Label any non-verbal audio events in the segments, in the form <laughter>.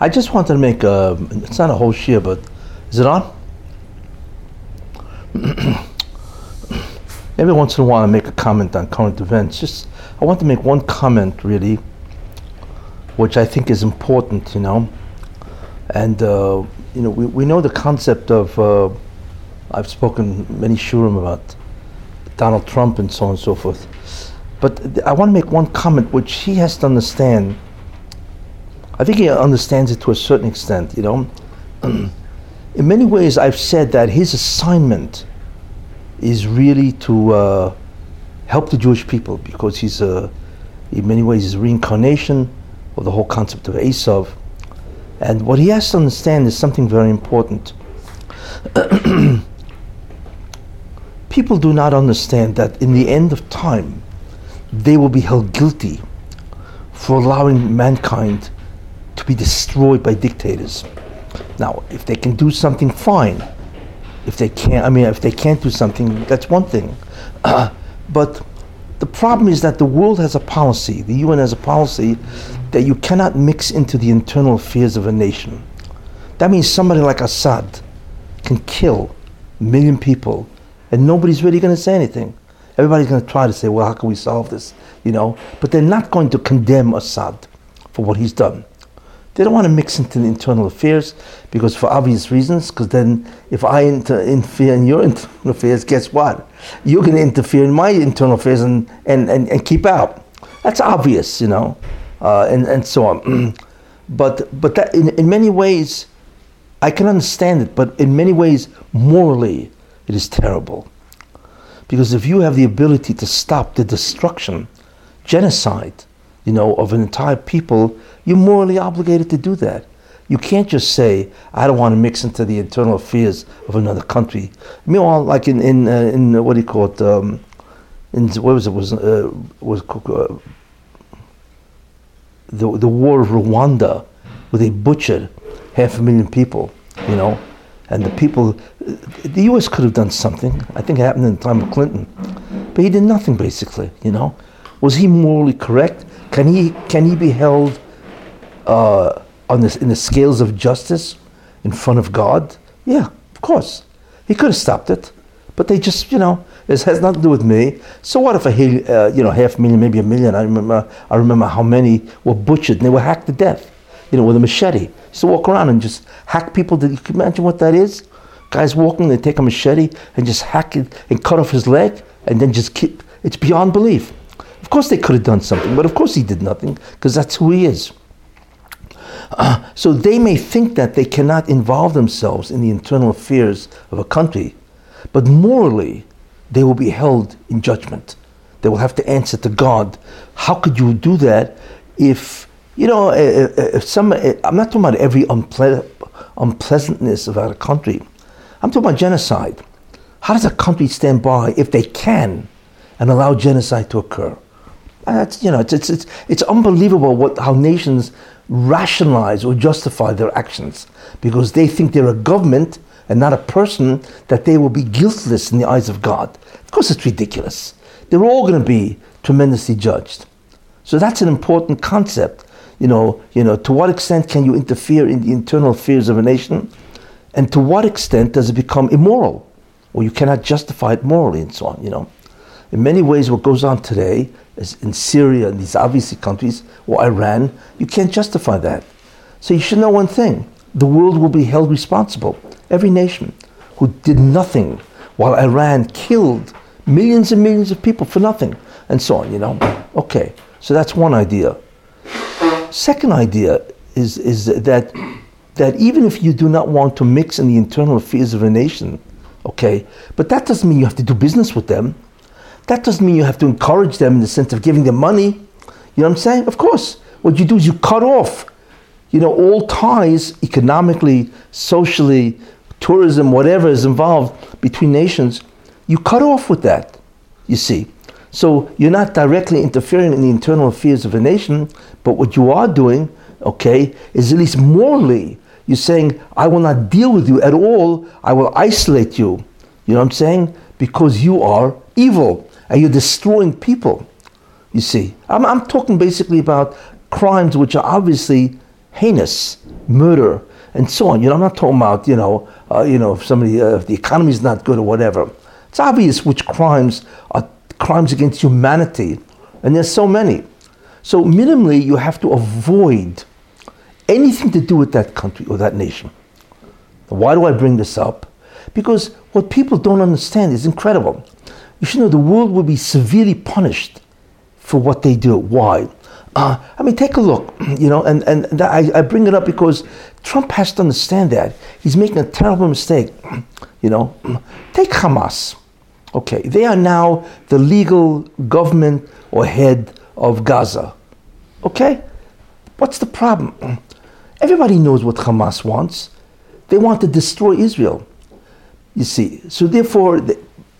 I just wanted to make a, it's not a whole shiur, but is it on? <clears throat> Every once in a while I make a comment on current events. Just, I want to make one comment really, which I think is important, you know. And, uh, you know, we, we know the concept of, uh, I've spoken many shiurim about Donald Trump and so on and so forth. But I want to make one comment which he has to understand. I think he understands it to a certain extent, you know. <clears throat> In many ways, I've said that his assignment is really to uh, help the Jewish people because he's a, in many ways, he's a reincarnation of the whole concept of Esav. And what he has to understand is something very important. <clears throat> people do not understand that in the end of time, they will be held guilty for allowing mankind to be destroyed by dictators. Now, if they can do something, fine. If they can't, I mean, if they can't do something, that's one thing. Uh, <clears throat> but the problem is that the world has a policy, the UN has a policy that you cannot mix into the internal affairs of a nation. That means somebody like Assad can kill a million people and nobody's really going to say anything. Everybody's going to try to say, well, how can we solve this? You know, but they're not going to condemn Assad for what he's done. They don't want to mix into the internal affairs because, for obvious reasons, because then if I inter- interfere in your <laughs> internal affairs, guess what? You're going to interfere in my internal affairs and, and, and, and keep out. That's obvious, you know, uh, and, and so on. <clears throat> but but that, in, in many ways, I can understand it, but in many ways, morally, it is terrible. Because if you have the ability to stop the destruction, genocide, you know, of an entire people, you're morally obligated to do that. You can't just say, I don't want to mix into the internal affairs of another country. Meanwhile, like in, in, uh, in uh, what do you call it, um, in, what was it, was, uh, was uh, the, the war of Rwanda, where they butchered half a million people, you know, and the people, the U.S. could have done something. I think it happened in the time of Clinton, but he did nothing basically. You know, was he morally correct? Can he can he be held uh, on this in the scales of justice in front of God? Yeah, of course. He could have stopped it, but they just you know this has nothing to do with me. So what if a uh, you know half million, maybe a million? I remember I remember how many were butchered and they were hacked to death you know, with a machete. So walk around and just hack people. You can imagine what that is? Guys walking, they take a machete and just hack it and cut off his leg and then just keep. It's beyond belief. Of course, they could have done something, but of course, he did nothing because that's who he is. Uh, <clears throat> so they may think that they cannot involve themselves in the internal affairs of a country, but morally, they will be held in judgment. They will have to answer to God. How could you do that if you know, if some, I'm not talking about every unple- unpleasantness about a country. I'm talking about genocide. How does a country stand by if they can and allow genocide to occur? That's, you know, it's, it's, it's, it's unbelievable what, how nations rationalize or justify their actions because they think they're a government and not a person that they will be guiltless in the eyes of God. Of course, it's ridiculous. They're all going to be tremendously judged. So that's an important concept you know, you know, to what extent can you interfere in the internal affairs of a nation? And to what extent does it become immoral? Or you cannot justify it morally and so on, you know. In many ways, what goes on today is in Syria and these obviously countries, or Iran, you can't justify that. So you should know one thing the world will be held responsible. Every nation who did nothing while Iran killed millions and millions of people for nothing, and so on, you know. Okay, so that's one idea. Second idea is, is that, that even if you do not want to mix in the internal affairs of a nation, okay, but that doesn't mean you have to do business with them. That doesn't mean you have to encourage them in the sense of giving them money. You know what I'm saying? Of course. What you do is you cut off, you know, all ties economically, socially, tourism, whatever is involved between nations. You cut off with that, you see. So you're not directly interfering in the internal affairs of a nation, but what you are doing, okay, is at least morally, you're saying, I will not deal with you at all, I will isolate you. You know what I'm saying? Because you are evil and you're destroying people. You see, I'm, I'm talking basically about crimes which are obviously heinous murder and so on. You know, I'm not talking about you know, uh, you know, if somebody, uh, if the economy is not good or whatever. It's obvious which crimes are crimes against humanity, and there's so many. So minimally, you have to avoid anything to do with that country or that nation. Why do I bring this up? Because what people don't understand is incredible. You should know the world will be severely punished for what they do. Why? Uh, I mean, take a look, <clears throat> you know, and, and I, I bring it up because Trump has to understand that. He's making a terrible mistake, <clears throat> you know. <clears throat> Take Hamas. Okay, they are now the legal government or head of Gaza. Okay? What's the problem? Everybody knows what Hamas wants. They want to destroy Israel. You see, so therefore, the,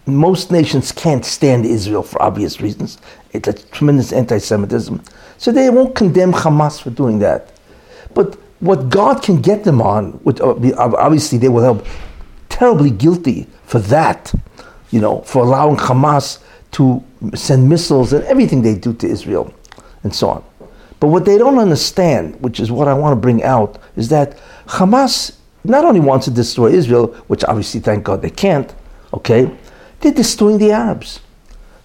most nations can't stand Israel for obvious reasons. It's a tremendous anti Semitism. So they won't condemn Hamas for doing that. But what God can get them on, which uh, obviously they will help terribly guilty for that, you know, for allowing Hamas to send missiles and everything they do to Israel and so on. But what they don't understand, which is what I want to bring out, is that Hamas not only wants to destroy Israel, which obviously, thank God, they can't, okay, they're destroying the Arabs.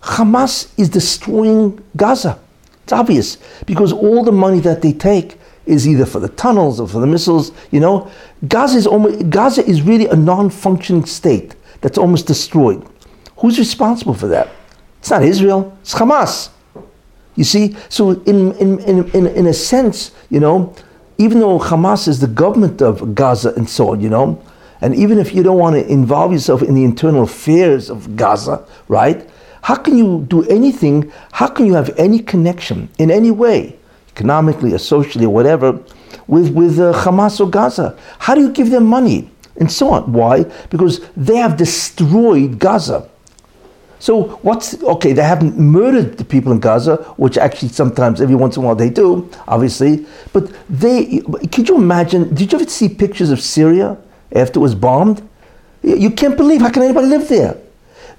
Hamas is destroying Gaza. It's obvious because all the money that they take is either for the tunnels or for the missiles. You know, Gaza is almost, Gaza is really a non-functioning state that's almost destroyed. Who's responsible for that? It's not Israel. It's Hamas. You see, so in, in, in, in, in a sense, you know, even though Hamas is the government of Gaza and so on, you know, and even if you don't want to involve yourself in the internal affairs of Gaza, right? How can you do anything? How can you have any connection in any way, economically or socially or whatever, with, with uh, Hamas or Gaza? How do you give them money? And so on. Why? Because they have destroyed Gaza. So what's okay? They haven't murdered the people in Gaza, which actually sometimes, every once in a while, they do, obviously. But they, could you imagine? Did you ever see pictures of Syria after it was bombed? You can't believe how can anybody live there.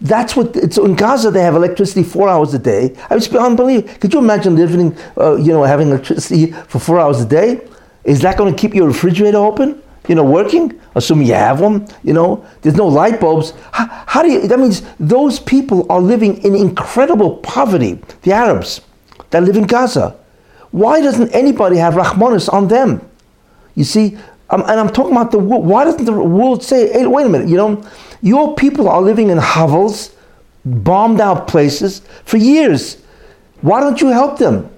That's what it's in Gaza. They have electricity four hours a day. I was unbelievable. Could you imagine living, uh, you know, having electricity for four hours a day? Is that going to keep your refrigerator open? you know, working, assuming you have them, you know, there's no light bulbs. How, how, do you, that means those people are living in incredible poverty, the Arabs that live in Gaza. Why doesn't anybody have Rahmanis on them? You see, and I'm talking about the world. Why doesn't the world say, hey, wait a minute, you know, your people are living in hovels, bombed out places for years. Why don't you help them?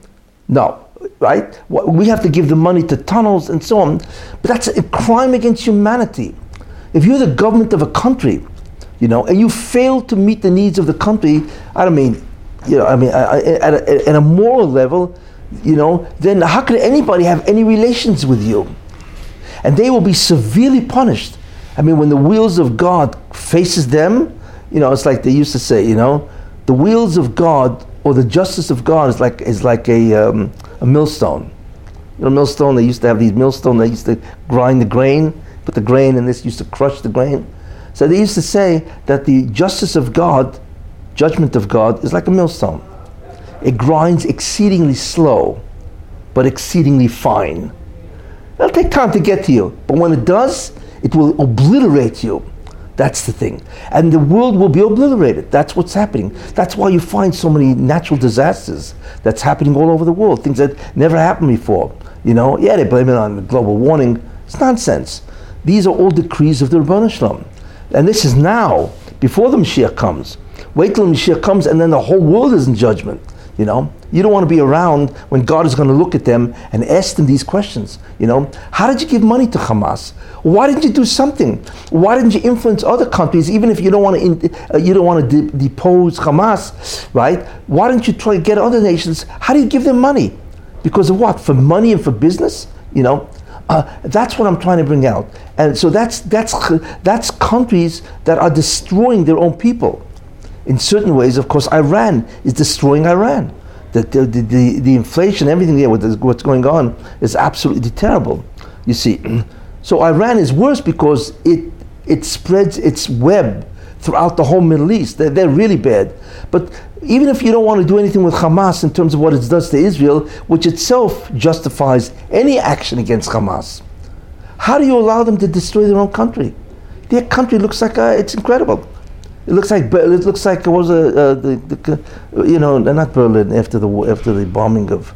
No right? We have to give the money to tunnels and so on. But that's a crime against humanity. If you're the government of a country, you know, and you fail to meet the needs of the country, I don't mean, you know, I mean, at a, at a moral level, you know, then how could anybody have any relations with you? And they will be severely punished. I mean, when the wheels of God faces them, you know, it's like they used to say, you know, the wheels of God or the justice of God is like is like a um, a millstone. You know, millstone, they used to have these millstone, they used to grind the grain, put the grain in this, used to crush the grain. So they used to say that the justice of God, judgment of God, is like a millstone. It grinds exceedingly slow, but exceedingly fine. It'll take time to get to you, but when it does, it will obliterate you. That's the thing. And the world will be obliterated. That's what's happening. That's why you find so many natural disasters that's happening all over the world, things that never happened before. You know, yeah, they blame it on global warming. It's nonsense. These are all decrees of the Shel Olam. And this is now, before the Mashiach comes. Wait till the Mashiach comes and then the whole world is in judgment. You know, you don't want to be around when God is going to look at them and ask them these questions. You know, how did you give money to Hamas? Why didn't you do something? Why didn't you influence other countries, even if you don't want to, in, uh, you don't want to de- depose Hamas, right? Why didn't you try to get other nations? How do you give them money? Because of what? For money and for business? You know, uh, that's what I'm trying to bring out. And so that's that's that's countries that are destroying their own people in certain ways, of course, Iran is destroying Iran. The, the, the, the inflation, everything there, what's going on, is absolutely terrible. You see, <clears throat> so Iran is worse because it, it spreads its web throughout the whole Middle East. They're, they're really bad. But even if you don't want to do anything with Hamas in terms of what it does to Israel, which itself justifies any action against Hamas, how do you allow them to destroy their own country? Their country looks like uh, it's incredible. It looks like it looks like it was a uh, the, the, you know not Berlin after the after the bombing of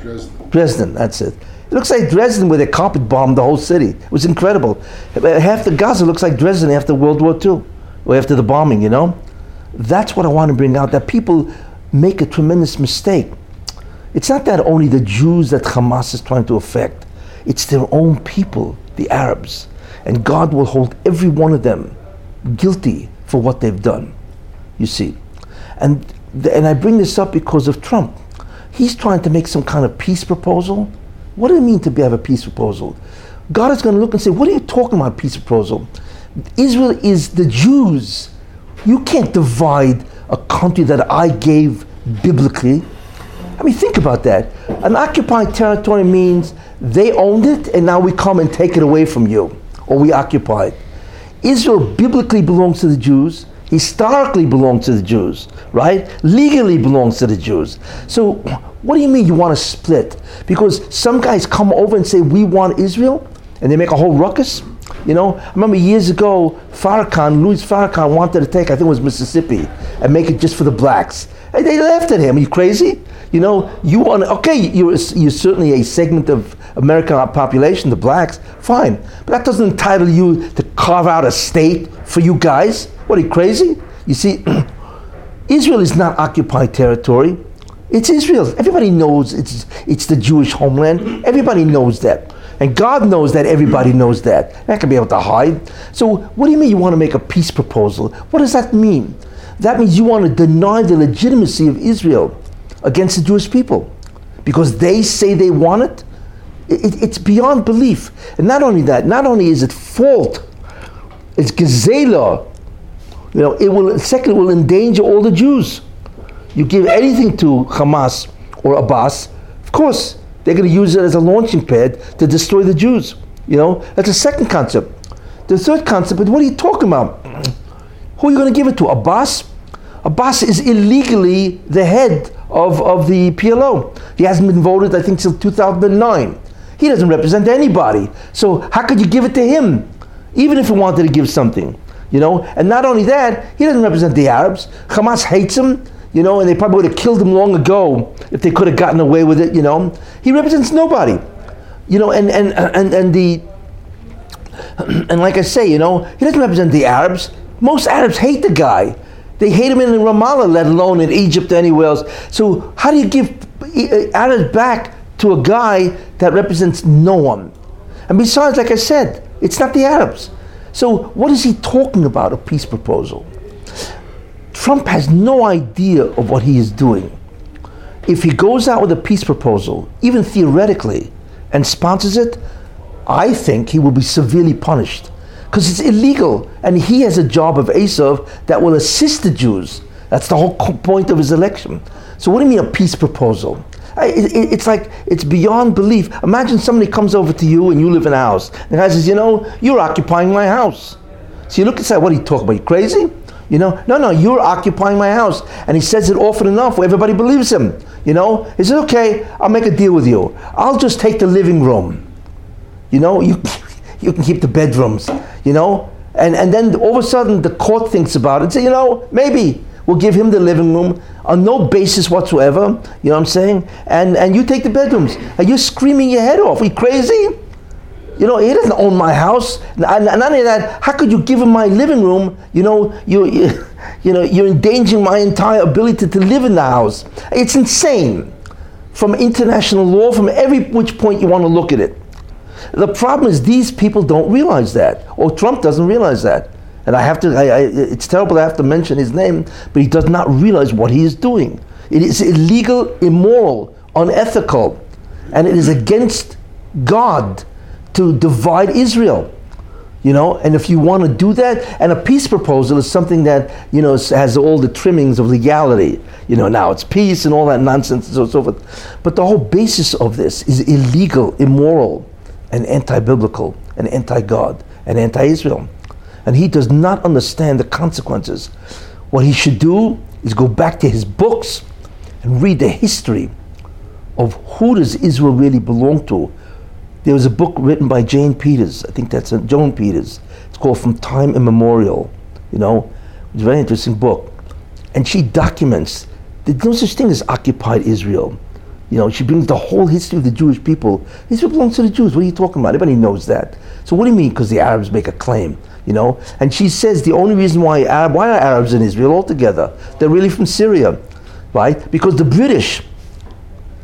Dresden. Dresden. That's it. It looks like Dresden where they carpet bombed the whole city. It was incredible. Half the Gaza looks like Dresden after World War II or after the bombing. You know, that's what I want to bring out. That people make a tremendous mistake. It's not that only the Jews that Hamas is trying to affect. It's their own people, the Arabs, and God will hold every one of them guilty for what they've done. You see, and and I bring this up because of Trump. He's trying to make some kind of peace proposal. What do it mean to have a peace proposal? God is going to look and say, "What are you talking about, peace proposal? Israel is the Jews. You can't divide a country that I gave biblically." I mean, think about that. An occupied territory means they owned it and now we come and take it away from you, or we occupy it. Israel biblically belongs to the Jews, historically belongs to the Jews, right? Legally belongs to the Jews. So, what do you mean you want to split? Because some guys come over and say, We want Israel, and they make a whole ruckus. You know, I remember years ago, Farrakhan, Louis Farrakhan wanted to take, I think it was Mississippi, and make it just for the blacks. And they laughed at him. Are you crazy? You know, you want okay, you're, you're certainly a segment of American population, the blacks, fine. But that doesn't entitle you to carve out a state for you guys. What are you crazy? You see, <clears throat> Israel is not occupied territory. It's Israel. Everybody knows it's, it's the Jewish homeland. Everybody knows that. And God knows that everybody knows that. That can be able to hide. So, what do you mean you want to make a peace proposal? What does that mean? That means you want to deny the legitimacy of Israel against the Jewish people because they say they want it. it it's beyond belief. And not only that, not only is it fault, it's gezela. You know, it will second it will endanger all the Jews. You give anything to Hamas or Abbas, of course, they're going to use it as a launching pad to destroy the Jews. You know, that's a second concept. The third concept, what are you talking about? Who are you going to give it to? Abbas? Abbas is illegally the head of, of the PLO. He hasn't been voted, I think, since 2009. He doesn't represent anybody. So how could you give it to him, even if he wanted to give something? You know, and not only that, he doesn't represent the Arabs. Hamas hates him, you know, and they probably would have killed him long ago if they could have gotten away with it. You know, he represents nobody. You know, and and and and the <clears throat> and like I say, you know, he doesn't represent the Arabs. Most Arabs hate the guy. They hate him in Ramallah, let alone in Egypt or anywhere else. So how do you give Arabs back to a guy that represents no one? And besides, like I said, it's not the Arabs. So what is he talking about, a peace proposal? Trump has no idea of what he is doing. If he goes out with a peace proposal, even theoretically, and sponsors it, I think he will be severely punished because it's illegal. And he has a job of Esav that will assist the Jews. That's the whole point of his election. So, what do you mean a peace proposal? It's like, it's beyond belief. Imagine somebody comes over to you and you live in a house. The guy says, You know, you're occupying my house. So you look inside, what are you talking about? You crazy? You know, no, no, you're occupying my house. And he says it often enough where everybody believes him. You know, he says, Okay, I'll make a deal with you. I'll just take the living room. You know, you you can keep the bedrooms, you know? And, and then all of a sudden the court thinks about it say, you know, maybe we'll give him the living room on no basis whatsoever, you know what I'm saying? And, and you take the bedrooms. And you're screaming your head off. Are you crazy? You know, he doesn't own my house. And not only that, how could you give him my living room? You know, you, <laughs> you, you know, you're endangering my entire ability to live in the house. It's insane. From international law, from every which point you want to look at it. The problem is these people don't realize that, or Trump doesn't realize that. And I have to, I, I, it's terrible I have to mention his name, but he does not realize what he is doing. It is illegal, immoral, unethical, and it is against God to divide Israel. You know, and if you want to do that, and a peace proposal is something that, you know, has all the trimmings of legality. You know, now it's peace and all that nonsense and so, so forth. But the whole basis of this is illegal, immoral and anti biblical and anti God and anti Israel. And he does not understand the consequences. What he should do is go back to his books and read the history of who does Israel really belong to. There was a book written by Jane Peters. I think that's Joan Peters. It's called From Time Immemorial. You know, it's a very interesting book. And she documents there's no such thing as occupied Israel. You know, she brings the whole history of the Jewish people. Israel belongs to the Jews. What are you talking about? Everybody knows that. So what do you mean? Because the Arabs make a claim, you know? And she says the only reason why Arab, why are Arabs in Israel altogether? They're really from Syria, right? Because the British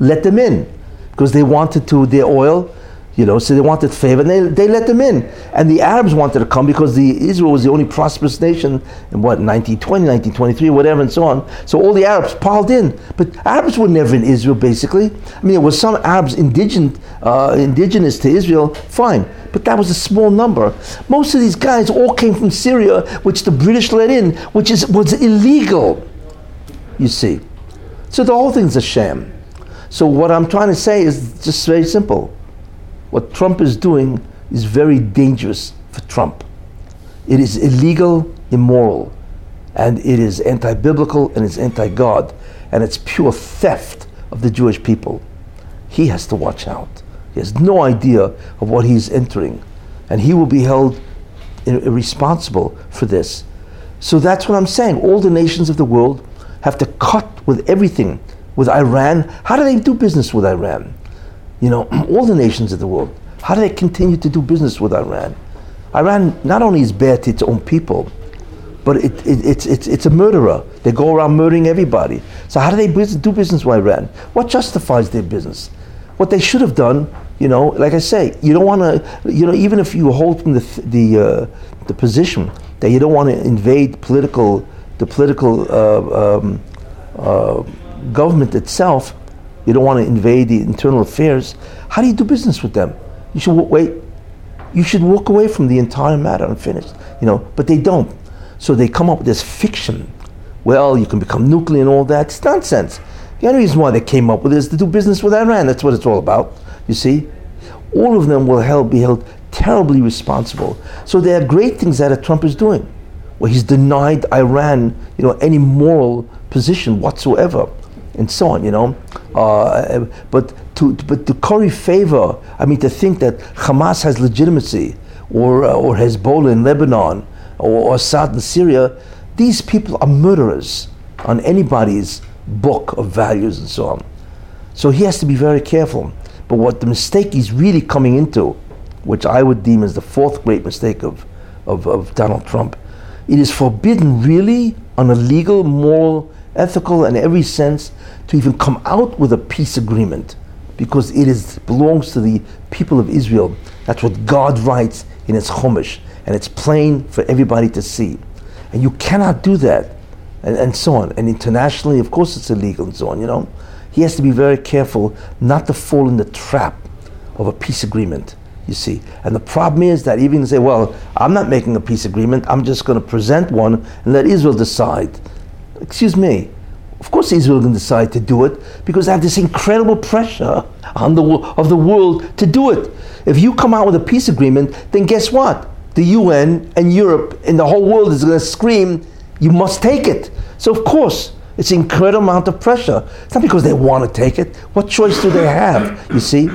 let them in because they wanted to their oil you know, so they wanted favor, and they, they let them in. And the Arabs wanted to come because the Israel was the only prosperous nation in what 1920, 1923, whatever, and so on. So all the Arabs piled in, but Arabs were never in Israel. Basically, I mean, there was some Arabs indigenous, uh, indigenous to Israel, fine, but that was a small number. Most of these guys all came from Syria, which the British let in, which is was illegal. You see, so the whole thing's a sham. So what I'm trying to say is just very simple what Trump is doing is very dangerous for Trump. It is illegal, immoral, and it is anti biblical and it's anti God, and it's pure theft of the Jewish people. He has to watch out. He has no idea of what he's entering, and he will be held responsible for this. So that's what I'm saying. All the nations of the world have to cut with everything. With Iran, how do they do business with Iran? You know, <clears throat> all the nations of the world, how do they continue to do business with Iran? Iran not only is bad to its own people, but it, it, it's, it's, it's a murderer. They go around murdering everybody. So how do they do business with Iran? What justifies their business? What they should have done, you know, like I say, you don't want to, you know, even if you hold from the, the, uh, the position that you don't want to invade political, the political uh, um, uh, government itself, you don't want to invade the internal affairs. How do you do business with them? You should wait. You should walk away from the entire matter unfinished. You know, but they don't. So they come up with this fiction. Well, you can become nuclear and all that. It's nonsense. The only reason why they came up with it is to do business with Iran. That's what it's all about. You see, all of them will held, be held terribly responsible. So there are great things that Trump is doing, where he's denied Iran, you know, any moral position whatsoever and so on, you know. Uh, but to but to curry favor, I mean, to think that Hamas has legitimacy, or uh, or Hezbollah in Lebanon, or, or Assad in Syria, these people are murderers on anybody's book of values and so on. So he has to be very careful. But what the mistake he's really coming into, which I would deem as the fourth great mistake of, of, of Donald Trump, it is forbidden really on a legal, moral, ethical, and every sense to even come out with a peace agreement because it is belongs to the people of Israel. That's what God writes in His Chumash, and it's plain for everybody to see. And you cannot do that, and, and so on. And internationally, of course, it's illegal and so on. You know, he has to be very careful not to fall in the trap of a peace agreement. You see, and the problem is that even say, "Well, I'm not making a peace agreement. I'm just going to present one and let Israel decide." Excuse me, of course, Israel can decide to do it because they have this incredible pressure on the of the world to do it. If you come out with a peace agreement, then guess what? The UN and Europe and the whole world is going to scream, "You must take it." So of course, it's an incredible amount of pressure. It's not because they want to take it. What choice do they have? You see.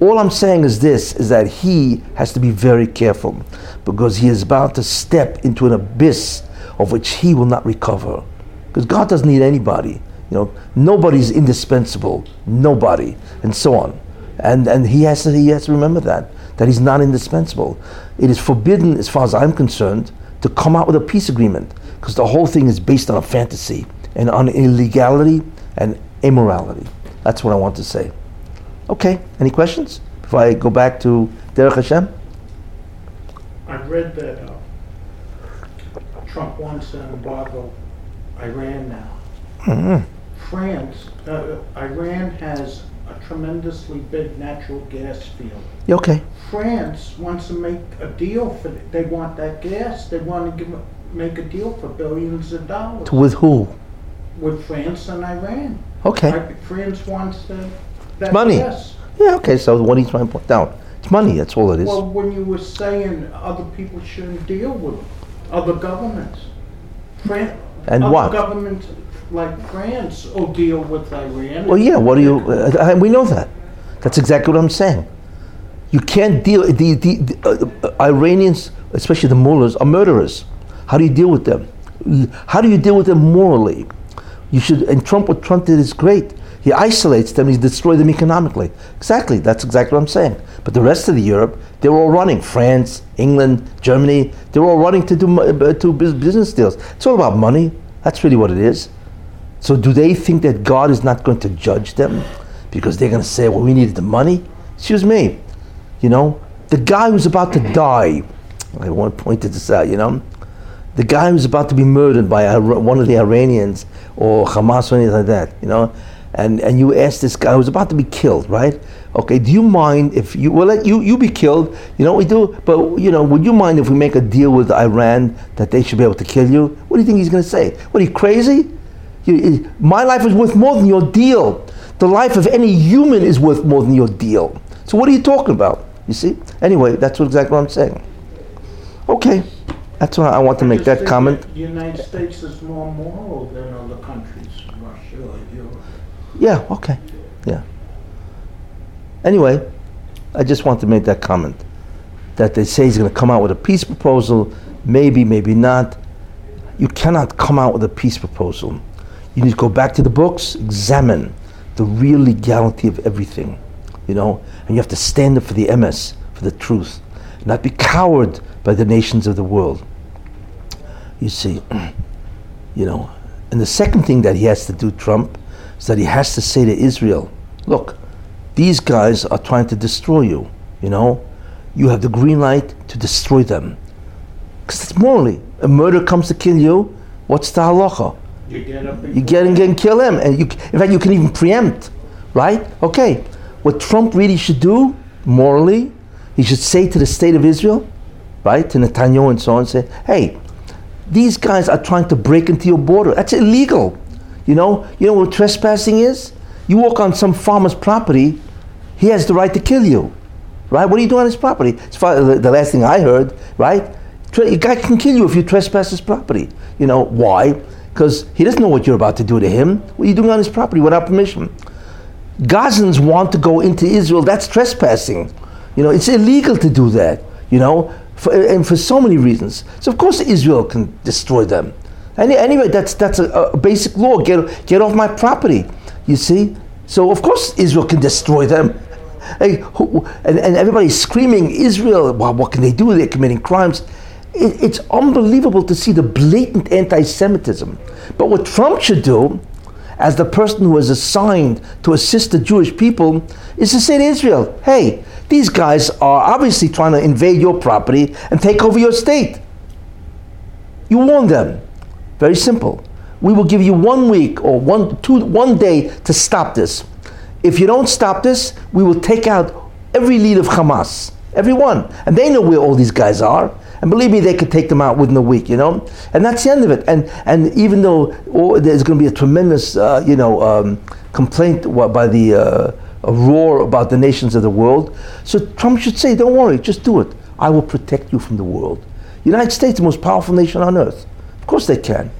All I'm saying is this: is that he has to be very careful because he is about to step into an abyss of which he will not recover. Because God doesn't need anybody. You know, nobody's indispensable. Nobody, and so on. And and he has to he has to remember that that he's not indispensable. It is forbidden, as far as I'm concerned, to come out with a peace agreement because the whole thing is based on a fantasy and on illegality and immorality. That's what I want to say. Okay, any questions before I go back to Derech Hashem? I've read that uh, Trump wants an embargo Iran now. Mm-hmm. France, uh, Iran has a tremendously big natural gas field. Okay. France wants to make a deal for, they want that gas, they want to give, make a deal for billions of dollars. With who? With France and Iran. Okay. France wants the, that Money. gas. Yeah, okay, so what he's trying to put down. It's money. That's all it is. Well, when you were saying other people shouldn't deal with them, other governments. Fran- And other what? governments like France will deal with Iran. Well, yeah. What do you? Uh, we know that. That's exactly what I'm saying. You can't deal. The, the, the uh, Iranians, especially the mullahs, are murderers. How do you deal with them? How do you deal with them morally? You should. And Trump, what Trump did is great. He isolates them. He destroys them economically. Exactly. That's exactly what I'm saying. But the rest of the Europe, they're all running. France, England, Germany. They're all running to do uh, to business deals. It's all about money. That's really what it is. So do they think that God is not going to judge them because they're going to say, "Well, we needed the money"? Excuse me. You know, the guy who's about to die. I want to point this out. You know, the guy who's about to be murdered by one of the Iranians or Hamas or anything like that. You know, and and you ask this guy who's about to be killed, right? Okay, do you mind if you will let you you be killed? You know what we do, but you know, would you mind if we make a deal with Iran that they should be able to kill you? What do you think he's going to say? What are you crazy? You- you- my life is worth more than your deal. The life of any human is worth more than your deal. So what are you talking about? You see? Anyway, that's what exactly what I'm saying. Okay, that's why I want to make that comment. The United States is more moral than other countries, Russia or Europe. Yeah, okay, yeah. Anyway, I just want to make that comment that they say he's going to come out with a peace proposal. Maybe, maybe not. You cannot come out with a peace proposal. You need to go back to the books, examine the real legality of everything, you know, and you have to stand up for the emes, for the truth, not be cowed by the nations of the world. You see, <clears throat> you know. And the second thing that he has to do, Trump, is that he has to say to Israel, look, these guys are trying to destroy you, you know. You have the green light to destroy them. Because it's morally. A murder comes to kill you, what's the halacha? You get up. You get and, get and kill him. And you, in fact, you can even preempt, right? Okay. What Trump really should do, morally, he should say to the state of Israel, right, to Netanyahu and so on, say, hey, these guys are trying to break into your border. That's illegal. You know, you know what trespassing is? You walk on some farmer's property, he has the right to kill you. Right? What are you doing on his property? As far the, the last thing I heard, right? A guy can kill you if you trespass his property. You know, why? Because he doesn't know what you're about to do to him. What are you doing on his property without permission? Gazans want to go into Israel, that's trespassing. You know, it's illegal to do that, you know, for, and for so many reasons. So, of course, Israel can destroy them. Any, anyway, that's, that's a, a basic law. Get, get off my property, you see? So, of course, Israel can destroy them. Hey, who, and, and everybody's screaming, Israel, well, what can they do? They're committing crimes. It, it's unbelievable to see the blatant anti Semitism. But what Trump should do, as the person who is assigned to assist the Jewish people, is to say to Israel, hey, these guys are obviously trying to invade your property and take over your state. You warn them. Very simple. We will give you one week or one, two, one day to stop this. If you don't stop this, we will take out every lead of Hamas, every one. And they know where all these guys are. And believe me, they could take them out within a week, you know. And that's the end of it. And and even though oh, there's going to be a tremendous, uh, you know, um, complaint by the uh, roar about the nations of the world, so Trump should say, "Don't worry, just do it. I will protect you from the world." United States, the most powerful nation on earth. Course, they can.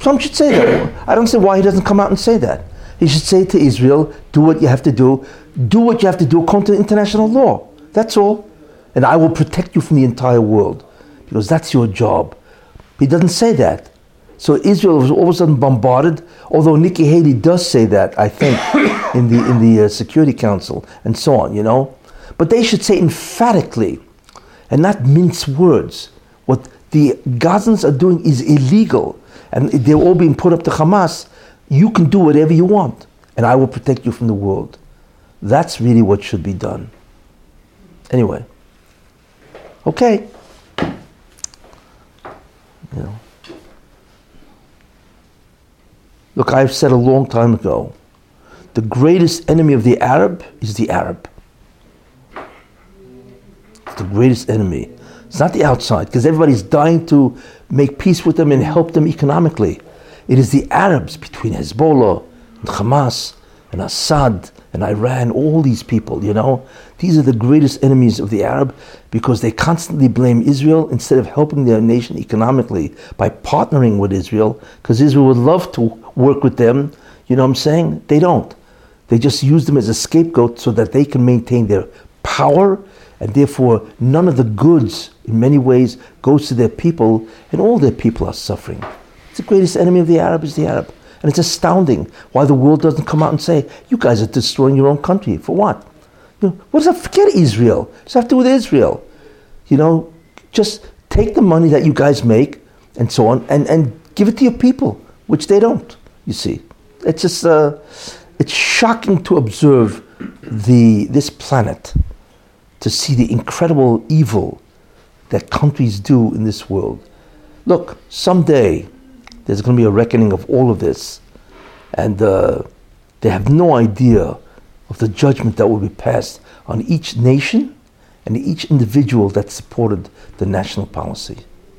Trump should say that. I don't see why he doesn't come out and say that. He should say to Israel, do what you have to do. Do what you have to do according to international law. That's all. And I will protect you from the entire world. Because that's your job. He doesn't say that. So Israel was all of a sudden bombarded, although Nikki Haley does say that, I think, <coughs> in the, in the uh, Security Council and so on, you know. But they should say emphatically and not mince words. What the Gazans are doing is illegal, and they're all being put up to Hamas. You can do whatever you want, and I will protect you from the world. That's really what should be done. Anyway, okay. You know. Look, I've said a long time ago the greatest enemy of the Arab is the Arab. It's the greatest enemy. It's not the outside, because everybody's dying to make peace with them and help them economically. It is the Arabs between Hezbollah and Hamas and Assad and Iran, all these people, you know, these are the greatest enemies of the Arab because they constantly blame Israel instead of helping their nation economically by partnering with Israel, because Israel would love to work with them. You know what I'm saying? They don't. They just use them as a scapegoat so that they can maintain their power, and therefore none of the goods, in many ways, goes to their people, and all their people are suffering. It's the greatest enemy of the Arab is the Arab. And it's astounding why the world doesn't come out and say, you guys are destroying your own country. For what? You know, what does that forget Israel? What does that have to do with Israel? You know, just take the money that you guys make and so on and, and give it to your people, which they don't, you see. It's just, uh, it's shocking to observe the, this planet, to see the incredible evil that countries do in this world. Look, someday there's going to be a reckoning of all of this. And uh, they have no idea of the judgment that will be passed on each nation and each individual that supported the national policy.